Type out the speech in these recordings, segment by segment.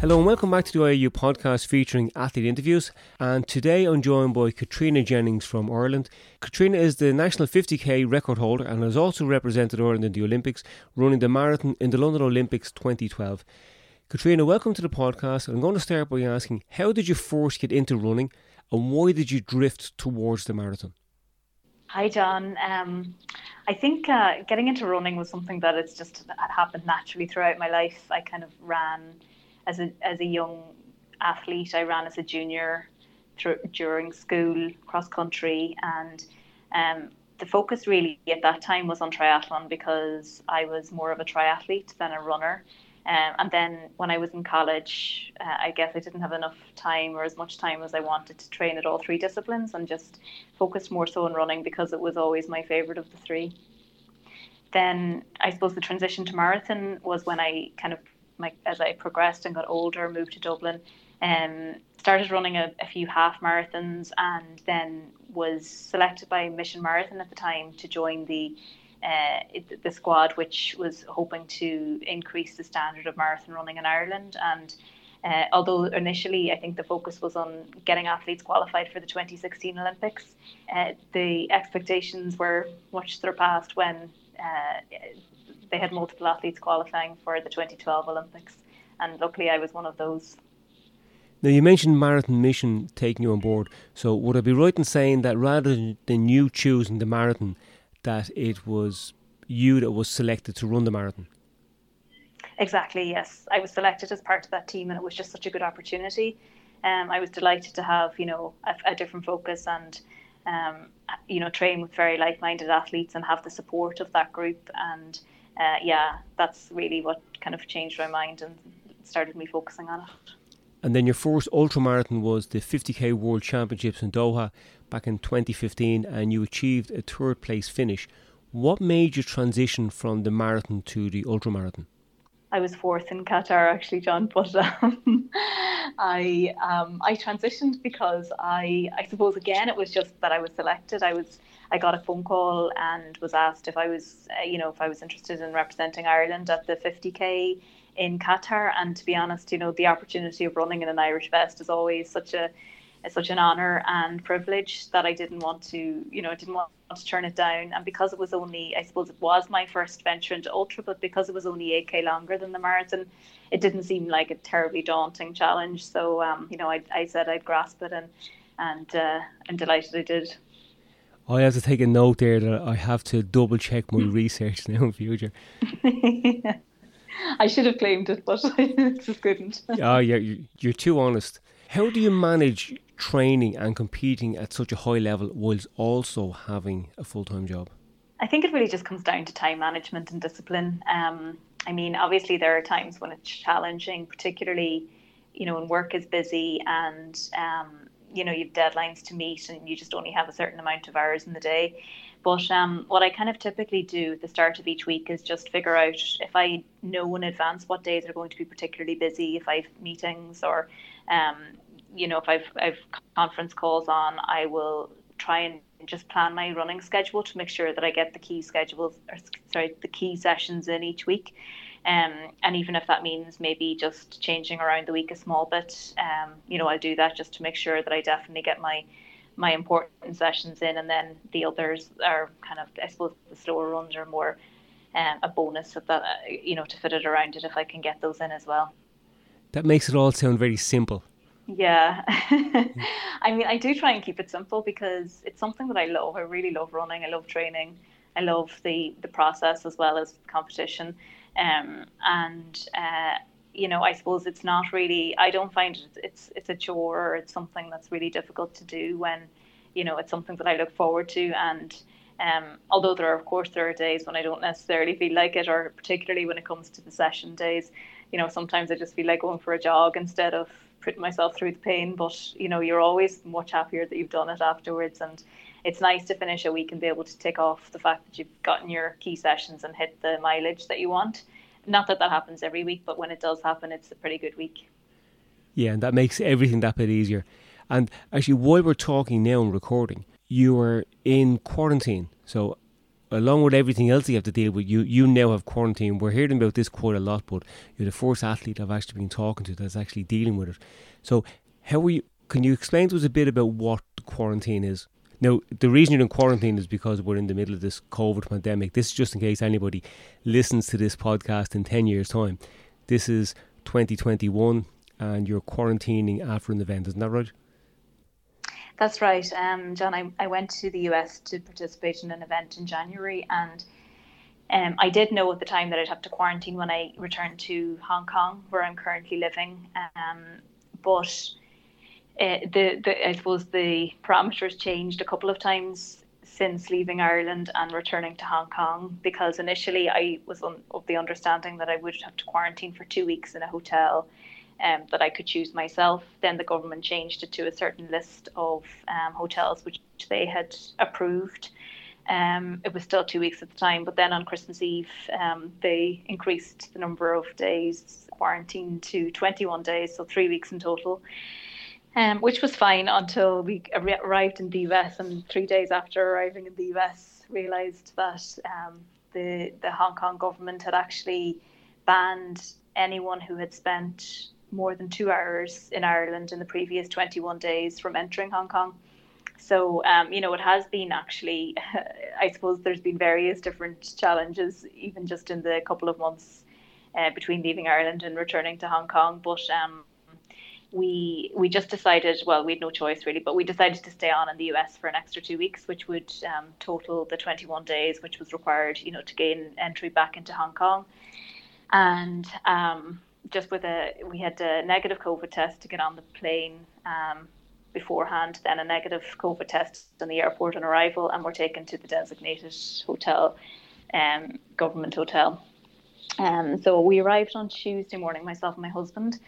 Hello and welcome back to the IAU podcast featuring athlete interviews. And today I'm joined by Caitriona Jennings from Ireland. Caitriona is the national 50k record holder and has also represented Ireland in the Olympics, running the marathon in the London Olympics 2012. Caitriona, welcome to the podcast. I'm going to start by asking how did you first get into running and why did you drift towards the marathon? Hi, John. Um, I think uh, getting into running was something that it's just happened naturally throughout my life. I kind of ran as a as a young athlete. I ran as a junior through, during school, cross country, and um, the focus really at that time was on triathlon because I was more of a triathlete than a runner. Um, and then when I was in college, uh, I guess I didn't have enough time or as much time as I wanted to train at all three disciplines and just focused more so on running because it was always my favourite of the three. Then I suppose the transition to marathon was when I kind of my, as I progressed and got older, moved to Dublin, um, started running a, a, few half marathons, and then was selected by Mission Marathon at the time to join the uh, the squad, which was hoping to increase the standard of marathon running in Ireland. And uh, although initially I think the focus was on getting athletes qualified for the 2016 Olympics, uh, the expectations were much surpassed when uh, they had multiple athletes qualifying for the 2012 Olympics, and luckily I was one of those. Now you mentioned Marathon Mission taking you on board. So would I be right in saying that rather than you choosing the marathon, that it was you that was selected to run the marathon? Exactly. Yes, I was selected as part of that team, and it was just such a good opportunity. Um, I was delighted to have you know a, a different focus and um, you know train with very like-minded athletes and have the support of that group and uh, yeah, that's really what kind of changed my mind and started me focusing on it. And then your first ultramarathon was the 50k World Championships in Doha back in 2015, and you achieved a third place finish. What made you transition from the marathon to the ultramarathon? I was fourth in Qatar actually, John, but um, I um, I transitioned because I I suppose again it was just that I was selected. I was I got a phone call and was asked if I was uh, you know if I was interested in representing Ireland at the 50k in Qatar. And to be honest, you know the opportunity of running in an Irish vest is always such a it's such an honor and privilege that I didn't want to, you know, didn't want to turn it down. And because it was only, I suppose it was my first venture into ultra, but because it was only 8k longer than the marathon, it didn't seem like a terribly daunting challenge. So, um, you know, I, I said I'd grasp it, and and uh, I'm delighted I did. I have to take a note there that I have to double check my research now in the future. I should have claimed it, but I just couldn't. Oh, yeah, you're too honest. How do you manage training and competing at such a high level whilst also having a full time job? I think it really just comes down to time management and discipline. Um, I mean, obviously, there are times when it's challenging, particularly, you know, when work is busy and, um, you know, you've deadlines to meet and you just only have a certain amount of hours in the day. But um, what I kind of typically do at the start of each week is just figure out if I know in advance what days are going to be particularly busy, if I have meetings or um, you know, if I've I've conference calls on, I will try and just plan my running schedule to make sure that I get the key schedules or sorry the key sessions in each week. Um, and even if that means maybe just changing around the week a small bit, um, you know, I'll do that just to make sure that I definitely get my my important sessions in, and then the others are kind of I suppose the slower runs are more um, a bonus of that, uh, you know, to fit it around it if I can get those in as well. That makes it all sound very simple. Yeah. I mean, I do try and keep it simple because it's something that I love. I really love running. I love training. I love the, the process as well as competition. Um, and, uh, you know, I suppose it's not really, I don't find it, it's, it's a chore or it's something that's really difficult to do when, you know, it's something that I look forward to. And um, although there are, of course, there are days when I don't necessarily feel like it, or particularly when it comes to the session days, you know, sometimes I just feel like going for a jog instead of putting myself through the pain. But you know, you're always much happier that you've done it afterwards, and it's nice to finish a week and be able to tick off the fact that you've gotten your key sessions and hit the mileage that you want. Not that that happens every week, but when it does happen, it's a pretty good week. Yeah, and that makes everything that bit easier. And actually, while we're talking now and recording, you are in quarantine. So along with everything else you have to deal with, you you now have quarantine. We're hearing about this quite a lot, but you're the first athlete I've actually been talking to that's actually dealing with it. So, how are you? Can you explain to us a bit about what quarantine is? Now, the reason you're in quarantine is because we're in the middle of this COVID pandemic. This is just in case anybody listens to this podcast in 10 years' time. This is 2021 and you're quarantining after an event, isn't that right? That's right. Um, John, I, I went to the US to participate in an event in January and um, I did know at the time that I'd have to quarantine when I returned to Hong Kong, where I'm currently living. Um, but uh, the, the I suppose the parameters changed a couple of times since leaving Ireland and returning to Hong Kong because initially I was on, of the understanding that I would have to quarantine for two weeks in a hotel um, that I could choose myself. Then the government changed it to a certain list of um, hotels which they had approved. Um, it was still two weeks at the time, but then on Christmas Eve, um, they increased the number of days quarantine to 21 days, so three weeks in total um, which was fine until we arrived in the US. And three days after arriving in the US, realised that um, the the Hong Kong government had actually banned anyone who had spent more than two hours in Ireland in the previous 21 days from entering Hong Kong. So, um, you know, it has been actually, I suppose there's been various different challenges, even just in the couple of months uh, between leaving Ireland and returning to Hong Kong. But um, we we just decided well we had no choice really but we decided to stay on in the US for an extra two weeks which would um, total the 21 days which was required you know to gain entry back into Hong Kong. And um, just with a we had a negative COVID test to get on the plane um, beforehand then a negative COVID test in the airport on arrival and we're taken to the designated hotel um, government hotel. Um, so we arrived on Tuesday morning myself and my husband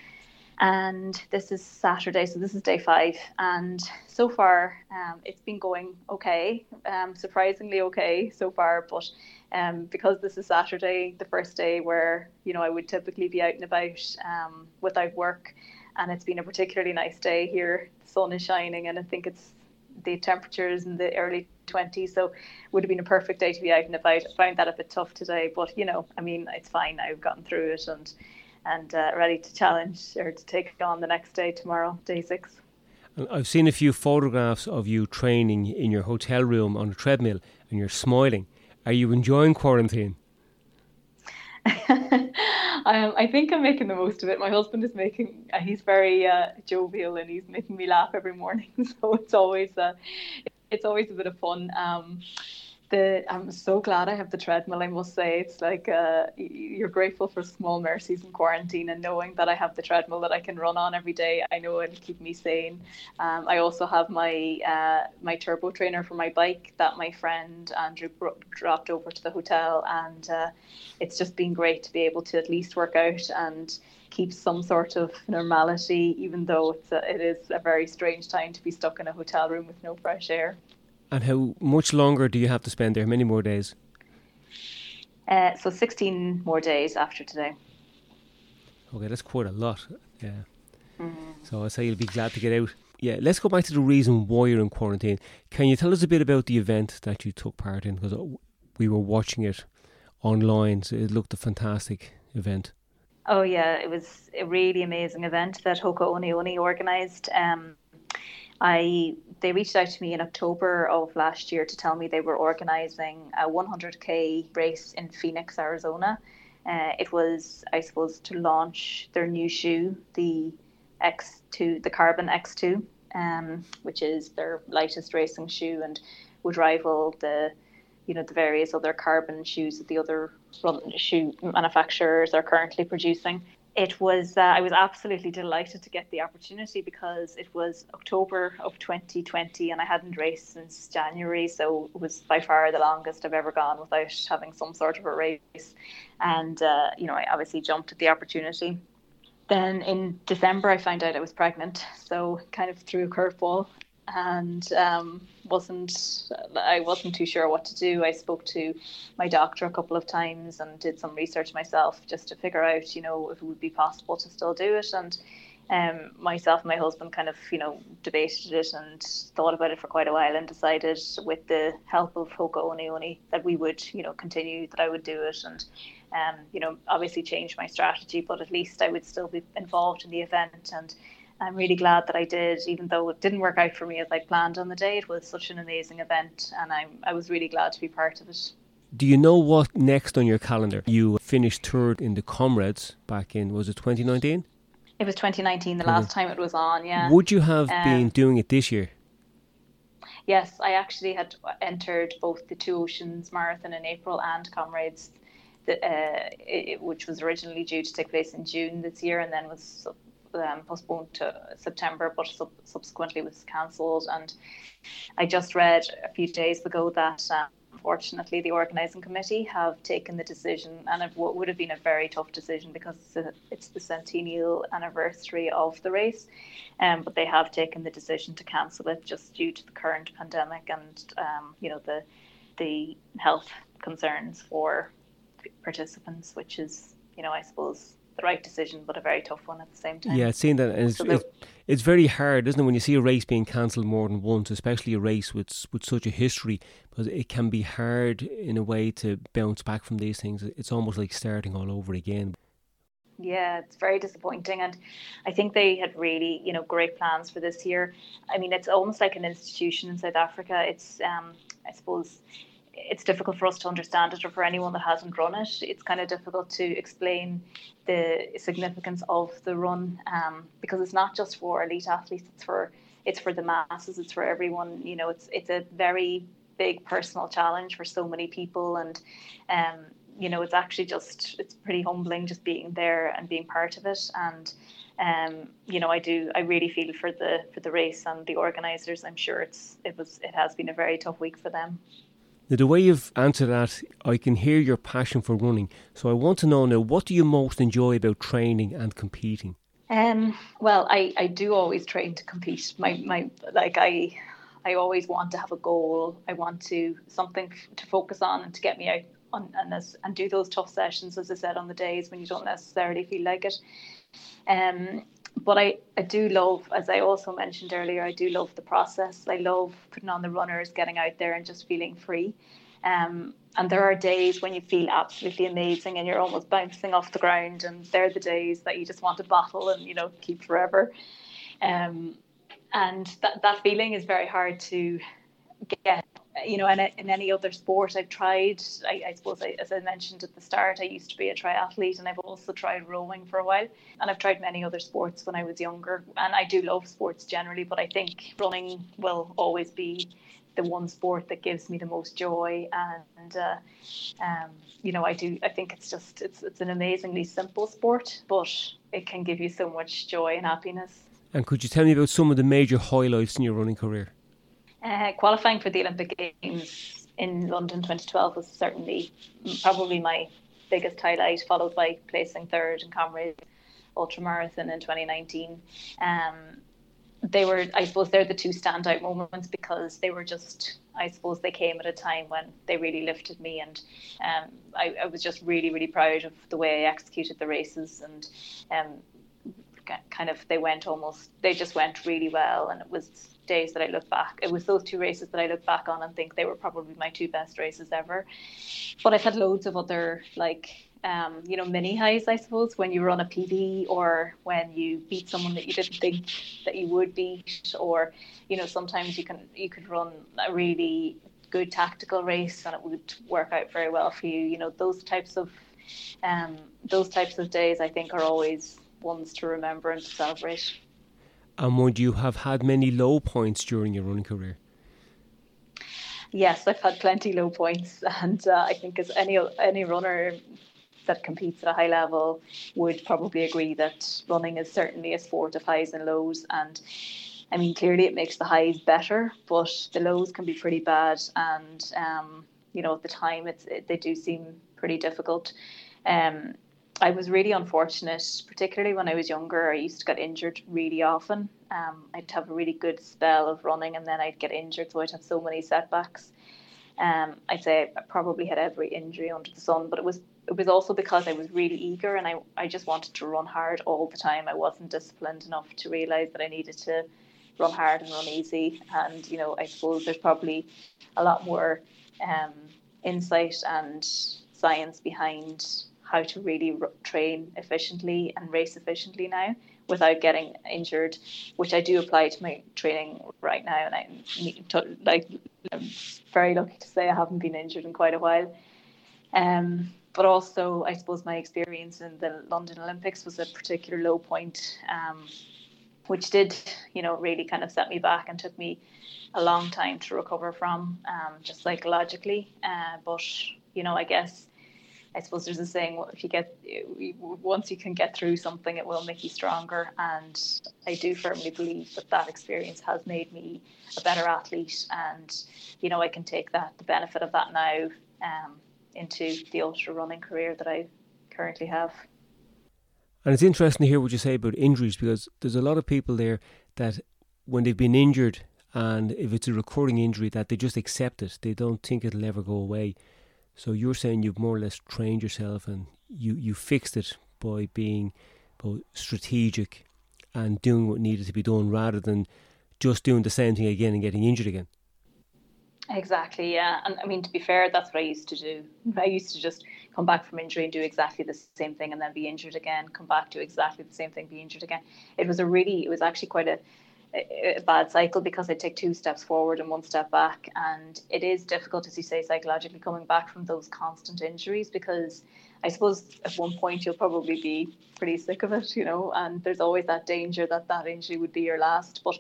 and this is Saturday, so this is day five. And so far, um, it's been going okay, um, surprisingly okay so far. But um, because this is Saturday, the first day where you know I would typically be out and about um, without work, and it's been a particularly nice day here. The sun is shining, and I think it's the temperatures in the early 20s, so would have been a perfect day to be out and about. I found that a bit tough today, but you know, I mean, it's fine. I've gotten through it, and and uh, ready to challenge or to take on the next day tomorrow, day six. I've seen a few photographs of you training in your hotel room on a treadmill and you're smiling. Are you enjoying quarantine? um, I think I'm making the most of it. My husband is making, uh, he's very uh, jovial and he's making me laugh every morning. So it's always, uh, it's always a bit of fun. Um, the I'm so glad I have the treadmill. I must say, it's like uh, you're grateful for small mercies in quarantine, and knowing that I have the treadmill that I can run on every day, I know it'll keep me sane. Um, I also have my uh, my turbo trainer for my bike that my friend Andrew dropped over to the hotel, and uh, it's just been great to be able to at least work out and keep some sort of normality, even though it's a, it is a very strange time to be stuck in a hotel room with no fresh air. And how much longer do you have to spend there? How many more days? Uh, so 16 more days after today. Okay, that's quite a lot. Yeah. Mm-hmm. So I say you'll be glad to get out. Yeah, let's go back to the reason why you're in quarantine. Can you tell us a bit about the event that you took part in? Because we were watching it online. So it looked a fantastic event. Oh yeah, it was a really amazing event that Hoka Oni One organised. Um, I they reached out to me in October of last year to tell me they were organising a 100k race in Phoenix, Arizona. Uh, it was, I suppose, to launch their new shoe, the X2, the Carbon X2, um, which is their lightest racing shoe and would rival the, you know, the various other carbon shoes that the other shoe manufacturers are currently producing it was uh, I was absolutely delighted to get the opportunity because it was October of 2020 and I hadn't raced since January, so it was by far the longest I've ever gone without having some sort of a race. And uh, you know, I obviously jumped at the opportunity. Then in December, I found out I was pregnant, so kind of threw a curveball and um, wasn't I wasn't too sure what to do. I spoke to my doctor a couple of times and did some research myself just to figure out, you know, if it would be possible to still do it. And um, myself and my husband kind of, you know, debated it and thought about it for quite a while and decided with the help of Hoka One One that we would, you know, continue, that I would do it and, um, you know, obviously change my strategy, but at least I would still be involved in the event. And I'm really glad that I did, even though it didn't work out for me as I planned on the day. It was such an amazing event and I'm, I was really glad to be part of it. Do you know what next on your calendar? You finished third in the Comrades back in, was it 2019? It was 2019, the last time it was on, yeah. Would you have um, been doing it this year? Yes, I actually had entered both the Two Oceans Marathon in April and Comrades, uh, it, which was originally due to take place in June this year and then was um, postponed to September, but sub- subsequently was cancelled. And I just read a few days ago that. Um, unfortunately, the organising committee have taken the decision, and it would have been a very tough decision because it's the centennial anniversary of the race. Um, but they have taken the decision to cancel it just due to the current pandemic and um, you know the the health concerns for participants, which is you know I suppose the right decision, but a very tough one at the same time. Yeah, seeing that, and it's, so it's, it's, very hard, isn't it, when you see a race being cancelled more than once, especially a race with with such a history, because it can be hard in a way to bounce back from these things. It's almost like starting all over again. Yeah, it's very disappointing, and I think they had really, you know, great plans for this year. I mean, it's almost like an institution in South Africa. It's, um, I suppose it's difficult for us to understand it or for anyone that hasn't run it. It's kind of difficult to explain the significance of the run um, because it's not just for elite athletes it's for it's for the masses it's for everyone you know it's it's a very big personal challenge for so many people and um, you know it's actually just it's pretty humbling just being there and being part of it. And um, you know I do I really feel for the for the race and the organizers I'm sure it's it was it has been a very tough week for them now, the way you've answered that, I can hear your passion for running. So I want to know now, what do you most enjoy about training and competing? Um, well, I, I do always train to compete. My, my, like I, I always want to have a goal. I want to something to focus on and to get me out on and, as, and do those tough sessions, as I said, on the days when you don't necessarily feel like it. Um, but I, I do love, as I also mentioned earlier, I do love the process. I love putting on the runners, getting out there and just feeling free. Um, and there are days when you feel absolutely amazing and you're almost bouncing off the ground, and they're the days that you just want to battle and you know keep forever. Um, and that that feeling is very hard to get you know, in, in any other sport I've tried, I, I suppose, I, as I mentioned at the start, I used to be a triathlete and I've also tried rowing for a while. And I've tried many other sports when I was younger. And I do love sports generally, but I think running will always be the one sport that gives me the most joy. And, uh, um, you know, I do, I think it's just, it's, it's an amazingly simple sport, but it can give you so much joy and happiness. And could you tell me about some of the major highlights in your running career? Uh, qualifying for the Olympic Games in London 2012 was certainly probably my biggest highlight, followed by placing third in Comrades Ultramarathon in 2019. Um, they were, I suppose, they're the two standout moments because they were just, I suppose, they came at a time when they really lifted me, and um, I, I, was just really, really proud of the way I executed the races, and um, kind of they went almost, they just went really well, and it was days that I look back. It was those two races that I look back on and think they were probably my two best races ever. But I've had loads of other like um, you know, mini highs, I suppose, when you run a PB or when you beat someone that you didn't think that you would beat, or you know, sometimes you can you could run a really good tactical race and it would work out very well for you. You know, those types of um, those types of days, I think, are always ones to remember and to celebrate. And would you have had many low points during your running career? Yes, I've had plenty low points, and uh, I think as any any runner that competes at a high level would probably agree that running is certainly a sport of highs and lows. And I mean, clearly it makes the highs better, but the lows can be pretty bad. And um, you know, at the time, it's it, they do seem pretty difficult. Um, I was really unfortunate, particularly when I was younger. I used to get injured really often. Um, I'd have a really good spell of running and then I'd get injured, so I'd have so many setbacks. Um, I'd say I probably had every injury under the sun, but it was it was also because I was really eager and I, I just wanted to run hard all the time. I wasn't disciplined enough to realize that I needed to run hard and run easy. And you know, I suppose there's probably a lot more um, insight and science behind how to really r- train efficiently and race efficiently now without getting injured, which I do apply to my training right now. And I'm like I'm very lucky to say I haven't been injured in quite a while. Um, but also, I suppose my experience in the London Olympics was a particular low point, um, which did, you know, really kind of set me back and took me a long time to recover from, um, just psychologically. Uh, but you know, I guess I suppose there's a saying: if you get once you can get through something, it will make you stronger. And I do firmly believe that that experience has made me a better athlete, and you know, I can take that the benefit of that now um, into the ultra running career that I currently have. And it's interesting to hear what you say about injuries because there's a lot of people there that when they've been injured and if it's a recurring injury that they just accept it, they don't think it'll ever go away. So you're saying you've more or less trained yourself and you, you fixed it by being both strategic and doing what needed to be done rather than just doing the same thing again and getting injured again. Exactly, yeah. And I mean, to be fair, that's what I used to do. I used to just come back from injury and do exactly the same thing and then be injured again, come back, do exactly the same thing, be injured again. It was a really, it was actually quite a, a bad cycle because I take two steps forward and one step back. And it is difficult, as you say, psychologically coming back from those constant injuries because I suppose at one point you'll probably be pretty sick of it, you know, and there's always that danger that that injury would be your last. But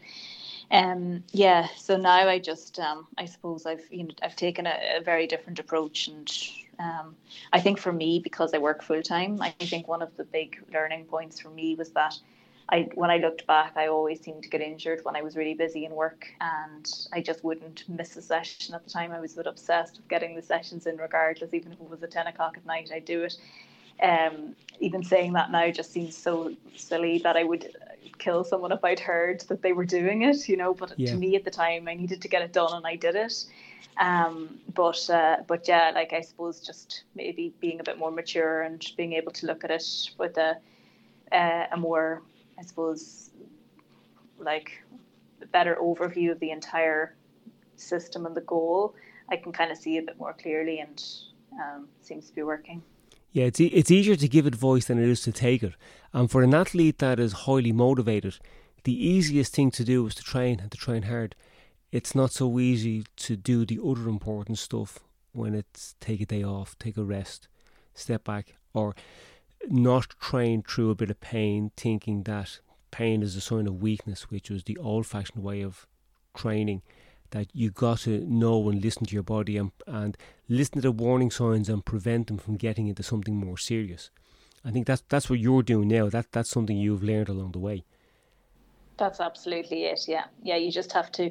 um, yeah, so now I just, um, I suppose I've, you know, I've taken a, a very different approach and um, I think for me, because I work full time, I think one of the big learning points for me was that I, when I looked back, I always seemed to get injured when I was really busy in work, and I just wouldn't miss a session at the time. I was a bit obsessed with getting the sessions in, regardless, even if it was at ten o'clock at night, I'd do it. Um, even saying that now just seems so silly that I would kill someone if I'd heard that they were doing it, you know. But yeah. to me at the time, I needed to get it done, and I did it. Um, but uh, but yeah, like I suppose just maybe being a bit more mature and being able to look at it with a uh, a more I suppose, like a better overview of the entire system and the goal, I can kind of see a bit more clearly and um, seems to be working. Yeah, it's, e- it's easier to give advice than it is to take it. And for an athlete that is highly motivated, the easiest thing to do is to train and to train hard. It's not so easy to do the other important stuff when it's take a day off, take a rest, step back, or not train through a bit of pain, thinking that pain is a sign of weakness, which was the old fashioned way of training. That you got to know and listen to your body and, and listen to the warning signs and prevent them from getting into something more serious. I think that's that's what you're doing now. That that's something you've learned along the way. That's absolutely it. Yeah, yeah. You just have to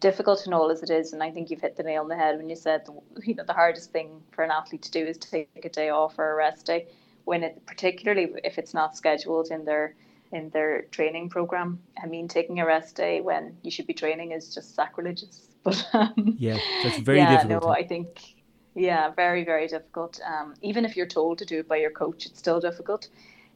difficult and all as it is, and I think you've hit the nail on the head when you said the, you know the hardest thing for an athlete to do is to take a day off or a rest day when it particularly if it's not scheduled in their in their training program. I mean, taking a rest day when you should be training is just sacrilegious. But um, yeah, that's very difficult. yeah, difficult. no, I think yeah, very very difficult. Um, even if you're told to do it by your coach, it's still difficult.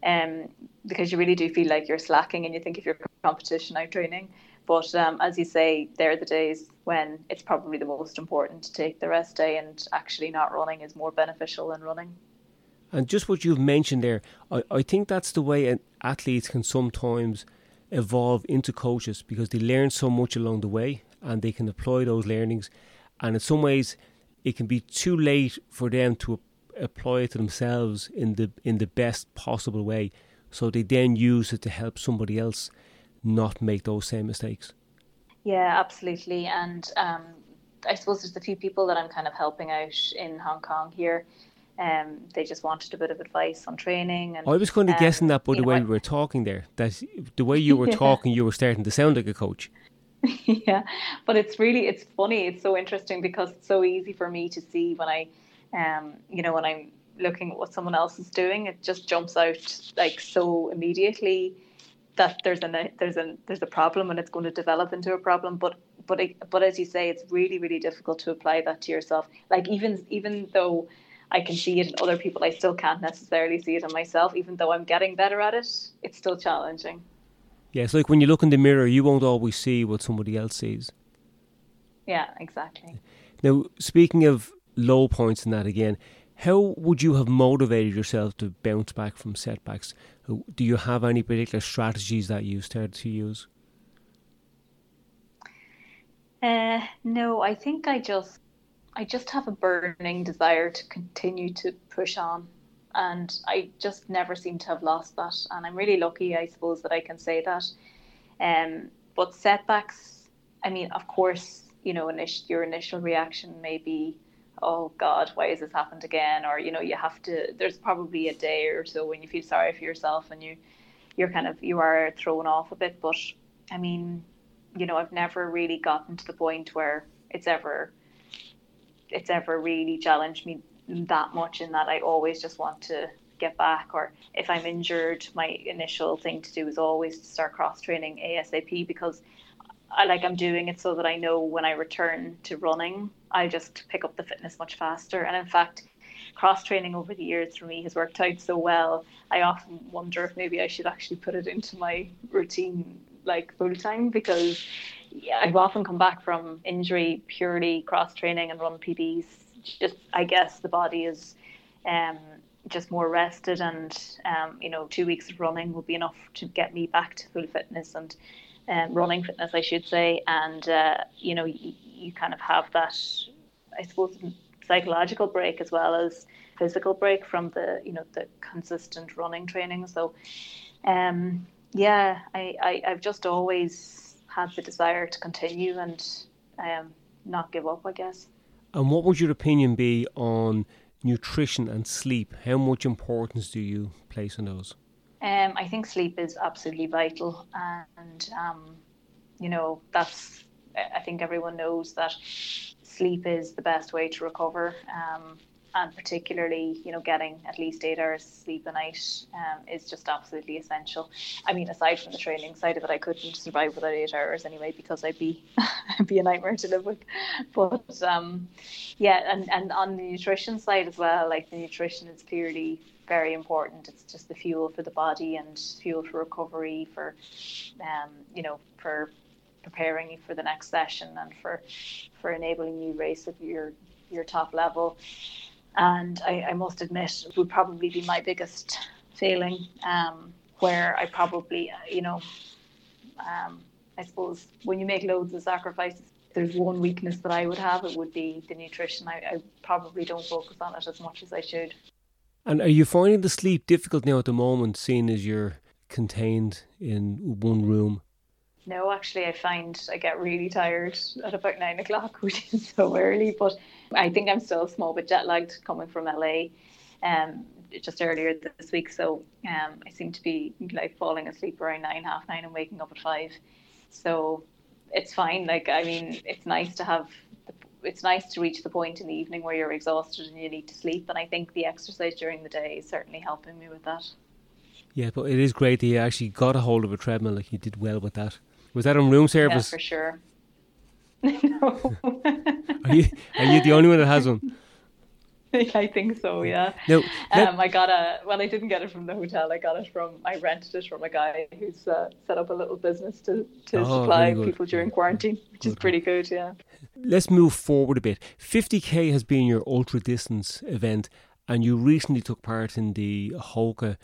Um, because you really do feel like you're slacking, and you think if you're competition out training. But um, as you say, there are the days when it's probably the most important to take the rest day, and actually not running is more beneficial than running. And just what you've mentioned there, I, I think that's the way athletes can sometimes evolve into coaches because they learn so much along the way and they can apply those learnings. And in some ways, it can be too late for them to apply it to themselves in the in the best possible way. So they then use it to help somebody else not make those same mistakes. Yeah, absolutely. And um, I suppose there's a few people that I'm kind of helping out in Hong Kong here um, they just wanted a bit of advice on training. And I was kind of um, guessing that by the way we were talking there, that the way you were yeah. talking, you were starting to sound like a coach. yeah, but it's really it's funny. It's so interesting because it's so easy for me to see when I, um, you know, when I'm looking at what someone else is doing, it just jumps out like so immediately that there's a there's a there's a problem and it's going to develop into a problem. But but but as you say, it's really really difficult to apply that to yourself. Like even even though I can see it in other people, I still can't necessarily see it in myself. Even though I'm getting better at it, it's still challenging. Yeah, it's like when you look in the mirror, you won't always see what somebody else sees. Yeah, exactly. Now, speaking of low points in that again, how would you have motivated yourself to bounce back from setbacks? Do you have any particular strategies that you started to use? Uh, no, I think I just I just have a burning desire to continue to push on. And I just never seem to have lost that. And I'm really lucky, I suppose, that I can say that. Um, but setbacks, I mean, of course, you know, init- your initial reaction may be, oh God, why has this happened again? Or, you know, you have to, there's probably a day or so when you feel sorry for yourself and you, you're kind of, you are thrown off a bit. But I mean, you know, I've never really gotten to the point where it's ever it's ever really challenged me that much in that I always just want to get back or if I'm injured my initial thing to do is always to start cross training ASAP because I like I'm doing it so that I know when I return to running I just pick up the fitness much faster. And in fact cross training over the years for me has worked out so well I often wonder if maybe I should actually put it into my routine like full time because yeah, I've often come back from injury purely cross training and run PBs. Just I guess the body is um, just more rested, and um, you know, two weeks of running will be enough to get me back to full fitness and um, running fitness, I should say. And uh, you know, you, you kind of have that, I suppose, psychological break as well as physical break from the you know the consistent running training. So, um, yeah, I, I I've just always had the desire to continue and um, not give up, I guess. And what would your opinion be on nutrition and sleep? How much importance do you place on those? Um, I think sleep is absolutely vital, and um, you know that's. I think everyone knows that sleep is the best way to recover. Um, and particularly, you know, getting at least eight hours sleep a night um, is just absolutely essential. I mean, aside from the training side of it, I couldn't survive without eight hours anyway because I'd be be a nightmare to live with. But um, yeah, and and on the nutrition side as well, like the nutrition is clearly very important. It's just the fuel for the body and fuel for recovery, for um, you know, for preparing you for the next session and for for enabling you race at your your top level and I, I must admit would probably be my biggest failing um, where I probably you know um, I suppose when you make loads of sacrifices there's one weakness that I would have it would be the nutrition. I, I probably don't focus on it as much as I should. And are you finding the sleep difficult now at the moment seeing as you're contained in one room no, actually, I find I get really tired at about nine o'clock, which is so early. But I think I'm still small but jet lagged coming from LA, um, just earlier this week. So um, I seem to be like falling asleep around nine, half nine, and waking up at five. So it's fine. Like I mean, it's nice to have. It's nice to reach the point in the evening where you're exhausted and you need to sleep. And I think the exercise during the day is certainly helping me with that. Yeah, but it is great that you actually got a hold of a treadmill. Like you did well with that. Was that on room service? Yeah, for sure. no. are you are you the only one that has one? I think so. Yeah. No. Um, I got a. Well, I didn't get it from the hotel. I got it from. I rented it from a guy who's uh, set up a little business to to oh, supply people during quarantine, which good. is pretty good. Yeah. Let's move forward a bit. 50k has been your ultra distance event, and you recently took part in the Hoka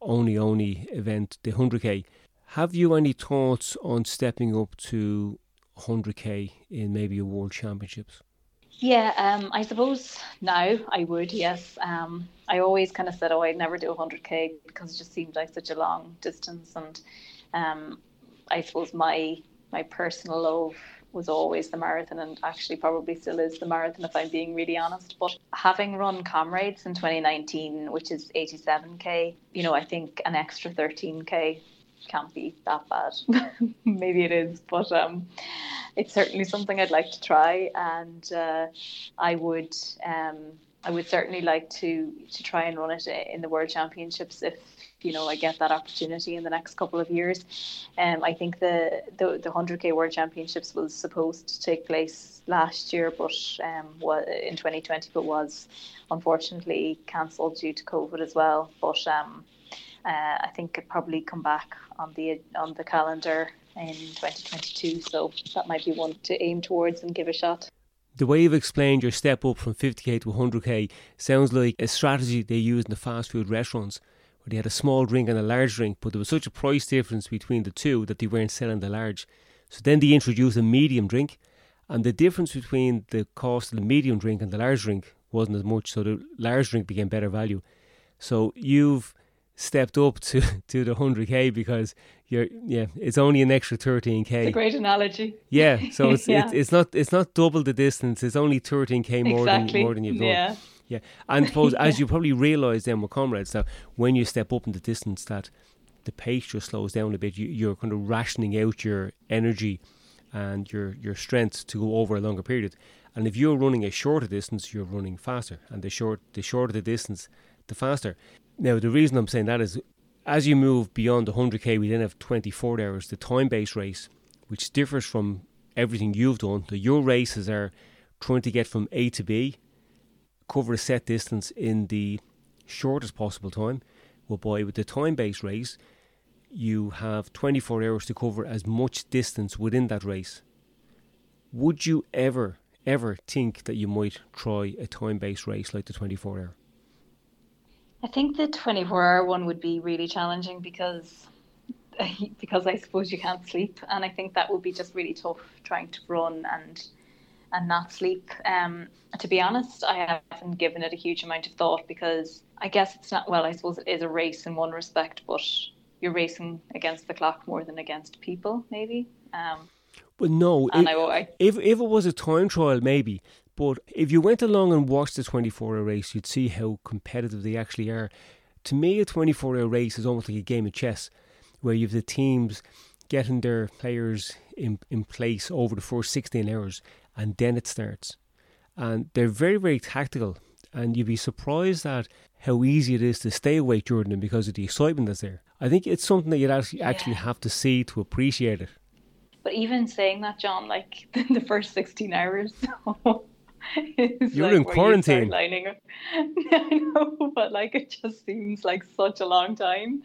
One One event, the 100k. Have you any thoughts on stepping up to 100k in maybe a world championships? Yeah, um, I suppose now I would. Yes, um, I always kind of said, "Oh, I'd never do 100k" because it just seemed like such a long distance, and um, I suppose my my personal love was always the marathon, and actually probably still is the marathon if I'm being really honest. But having run Comrades in 2019, which is 87k, you know, I think an extra 13k can't be that bad. Maybe it is, but um, it's certainly something I'd like to try, and uh, I would. Um, I would certainly like to to try and run it in the World Championships if you know I get that opportunity in the next couple of years. Um, I think the the the 100k World Championships was supposed to take place last year, but um, in 2020, but was unfortunately cancelled due to COVID as well. But um, uh, I think it probably come back on the on the calendar in 2022. So that might be one to aim towards and give a shot. The way you've explained your step up from 50k to 100k sounds like a strategy they use in the fast food restaurants, where they had a small drink and a large drink, but there was such a price difference between the two that they weren't selling the large. So then they introduced a medium drink, and the difference between the cost of the medium drink and the large drink wasn't as much, so the large drink became better value. So you've stepped up to, to the 100k because you're yeah it's only an extra 13k it's a great analogy. Yeah so it's, yeah. it's, it's not it's not double the distance. It's only 13k more exactly. than more than you've done. Yeah. Yeah. And suppose yeah. as you probably realize then with comrades that when you step up in the distance that the pace just slows down a bit. You, you're kind of rationing out your energy and your your strength to go over a longer period. And if you're running a shorter distance you're running faster. And the short the shorter the distance the faster now, the reason I'm saying that is as you move beyond the 100k, we then have 24 hours, the time based race, which differs from everything you've done. The your races are trying to get from A to B, cover a set distance in the shortest possible time. Well, boy, with the time based race, you have 24 hours to cover as much distance within that race. Would you ever, ever think that you might try a time based race like the 24 hour? I think the 24 hour one would be really challenging because because I suppose you can't sleep and I think that would be just really tough trying to run and and not sleep. Um, to be honest, I haven't given it a huge amount of thought because I guess it's not well, I suppose it is a race in one respect, but you're racing against the clock more than against people, maybe. Um, but no, it, I, if if it was a time trial, maybe but if you went along and watched the 24 hour race, you'd see how competitive they actually are. To me, a 24 hour race is almost like a game of chess, where you have the teams getting their players in, in place over the first 16 hours, and then it starts. And they're very, very tactical. And you'd be surprised at how easy it is to stay awake during them because of the excitement that's there. I think it's something that you'd actually, yeah. actually have to see to appreciate it. But even saying that, John, like the first 16 hours, You're like in quarantine. You I know, but like it just seems like such a long time.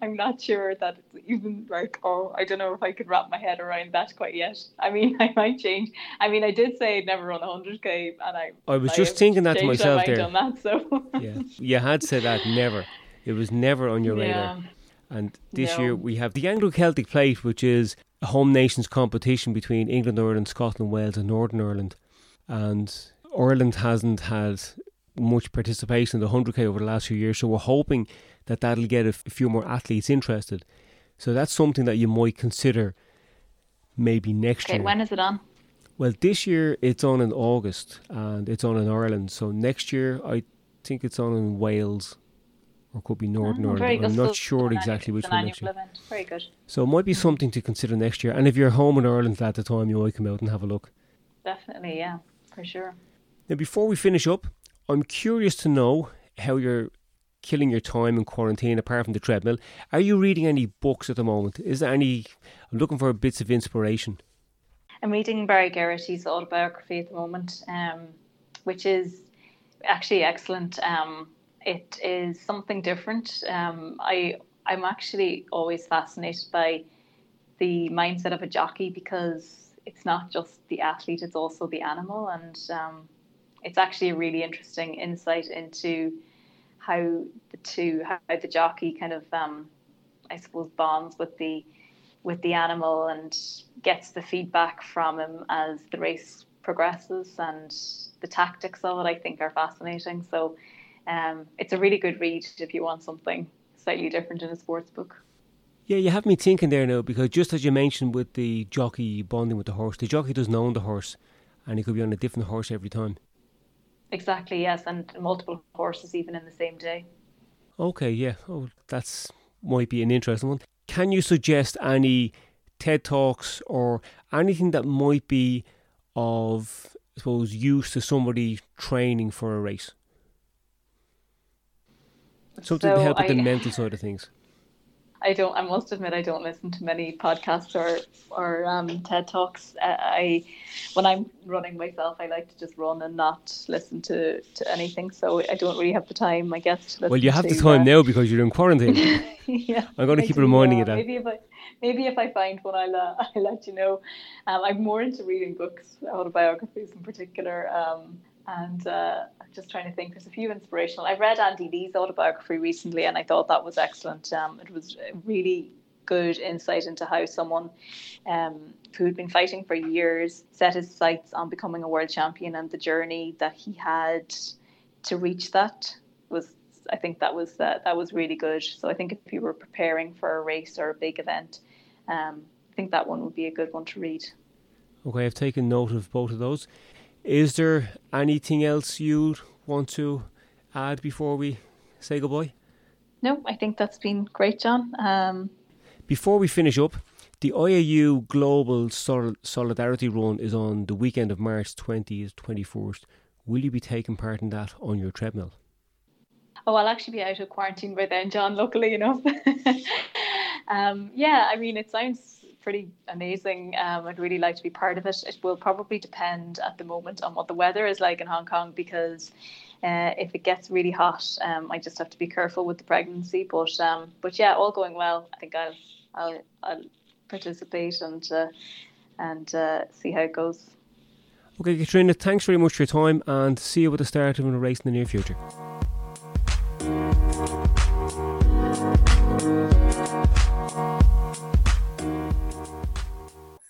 I'm not sure that it's even like oh, I don't know if I could wrap my head around that quite yet. I mean, I might change. I mean, I did say I'd never run 100k, and I. I was just thinking that to myself there. On that, so. yeah, you had said that never. It was never on your radar. Yeah. And this no. year we have the Anglo Celtic Plate, which is a home nations competition between England, Ireland, Scotland, Wales, and Northern Ireland and Ireland hasn't had much participation in the 100k over the last few years, so we're hoping that that'll get a, f- a few more athletes interested. So that's something that you might consider maybe next okay, year. When is it on? Well, this year it's on in August and it's on in Ireland. So next year I think it's on in Wales or could be Northern oh, Ireland. I'm not sure exactly which one next year. Event. Very good. So it might be something to consider next year. And if you're home in Ireland at the time, you might come out and have a look. Definitely, yeah, for sure. Now, before we finish up, I'm curious to know how you're killing your time in quarantine apart from the treadmill. Are you reading any books at the moment? Is there any? I'm looking for bits of inspiration. I'm reading Barry Geraghty's autobiography at the moment, um, which is actually excellent. Um, it is something different. Um, I I'm actually always fascinated by the mindset of a jockey because it's not just the athlete; it's also the animal, and um, it's actually a really interesting insight into how the two, how the jockey kind of, um, I suppose, bonds with the with the animal and gets the feedback from him as the race progresses, and the tactics of it, I think, are fascinating. So, um, it's a really good read if you want something slightly different in a sports book. Yeah, you have me thinking there now because just as you mentioned with the jockey bonding with the horse, the jockey doesn't own the horse, and he could be on a different horse every time. Exactly, yes, and multiple horses even in the same day. Okay, yeah. Oh, that's might be an interesting one. Can you suggest any TED talks or anything that might be of, I suppose, use to somebody training for a race? Something so to help with I, the mental side of things. I don't. I must admit, I don't listen to many podcasts or or um, TED talks. Uh, I, when I'm running myself, I like to just run and not listen to, to anything. So I don't really have the time, I guess. well, you have to, the time uh, now because you're in quarantine. yeah, I'm going to I keep do, reminding you that. Maybe if I maybe if I find one, I'll uh, I'll let you know. Um, I'm more into reading books, autobiographies in particular. Um, and uh, I'm just trying to think. There's a few inspirational. I read Andy Lee's autobiography recently, and I thought that was excellent. Um, it was really good insight into how someone um, who had been fighting for years set his sights on becoming a world champion, and the journey that he had to reach that was. I think that was uh, that was really good. So I think if you were preparing for a race or a big event, um, I think that one would be a good one to read. Okay, I've taken note of both of those. Is there anything else you'd want to add before we say goodbye? No, I think that's been great, John. Um, before we finish up, the IAU Global Sol- Solidarity Run is on the weekend of March 20th, 21st. Will you be taking part in that on your treadmill? Oh, I'll actually be out of quarantine by then, John, luckily enough. um, yeah, I mean, it sounds pretty amazing. Um, I'd really like to be part of it. It will probably depend at the moment on what the weather is like in Hong Kong because uh, if it gets really hot, um, I just have to be careful with the pregnancy. But um, but yeah, all going well. I think I'll I'll, I'll participate and uh, and uh, see how it goes. Okay, Caitriona, thanks very much for your time and see you at the start of a race in the near future.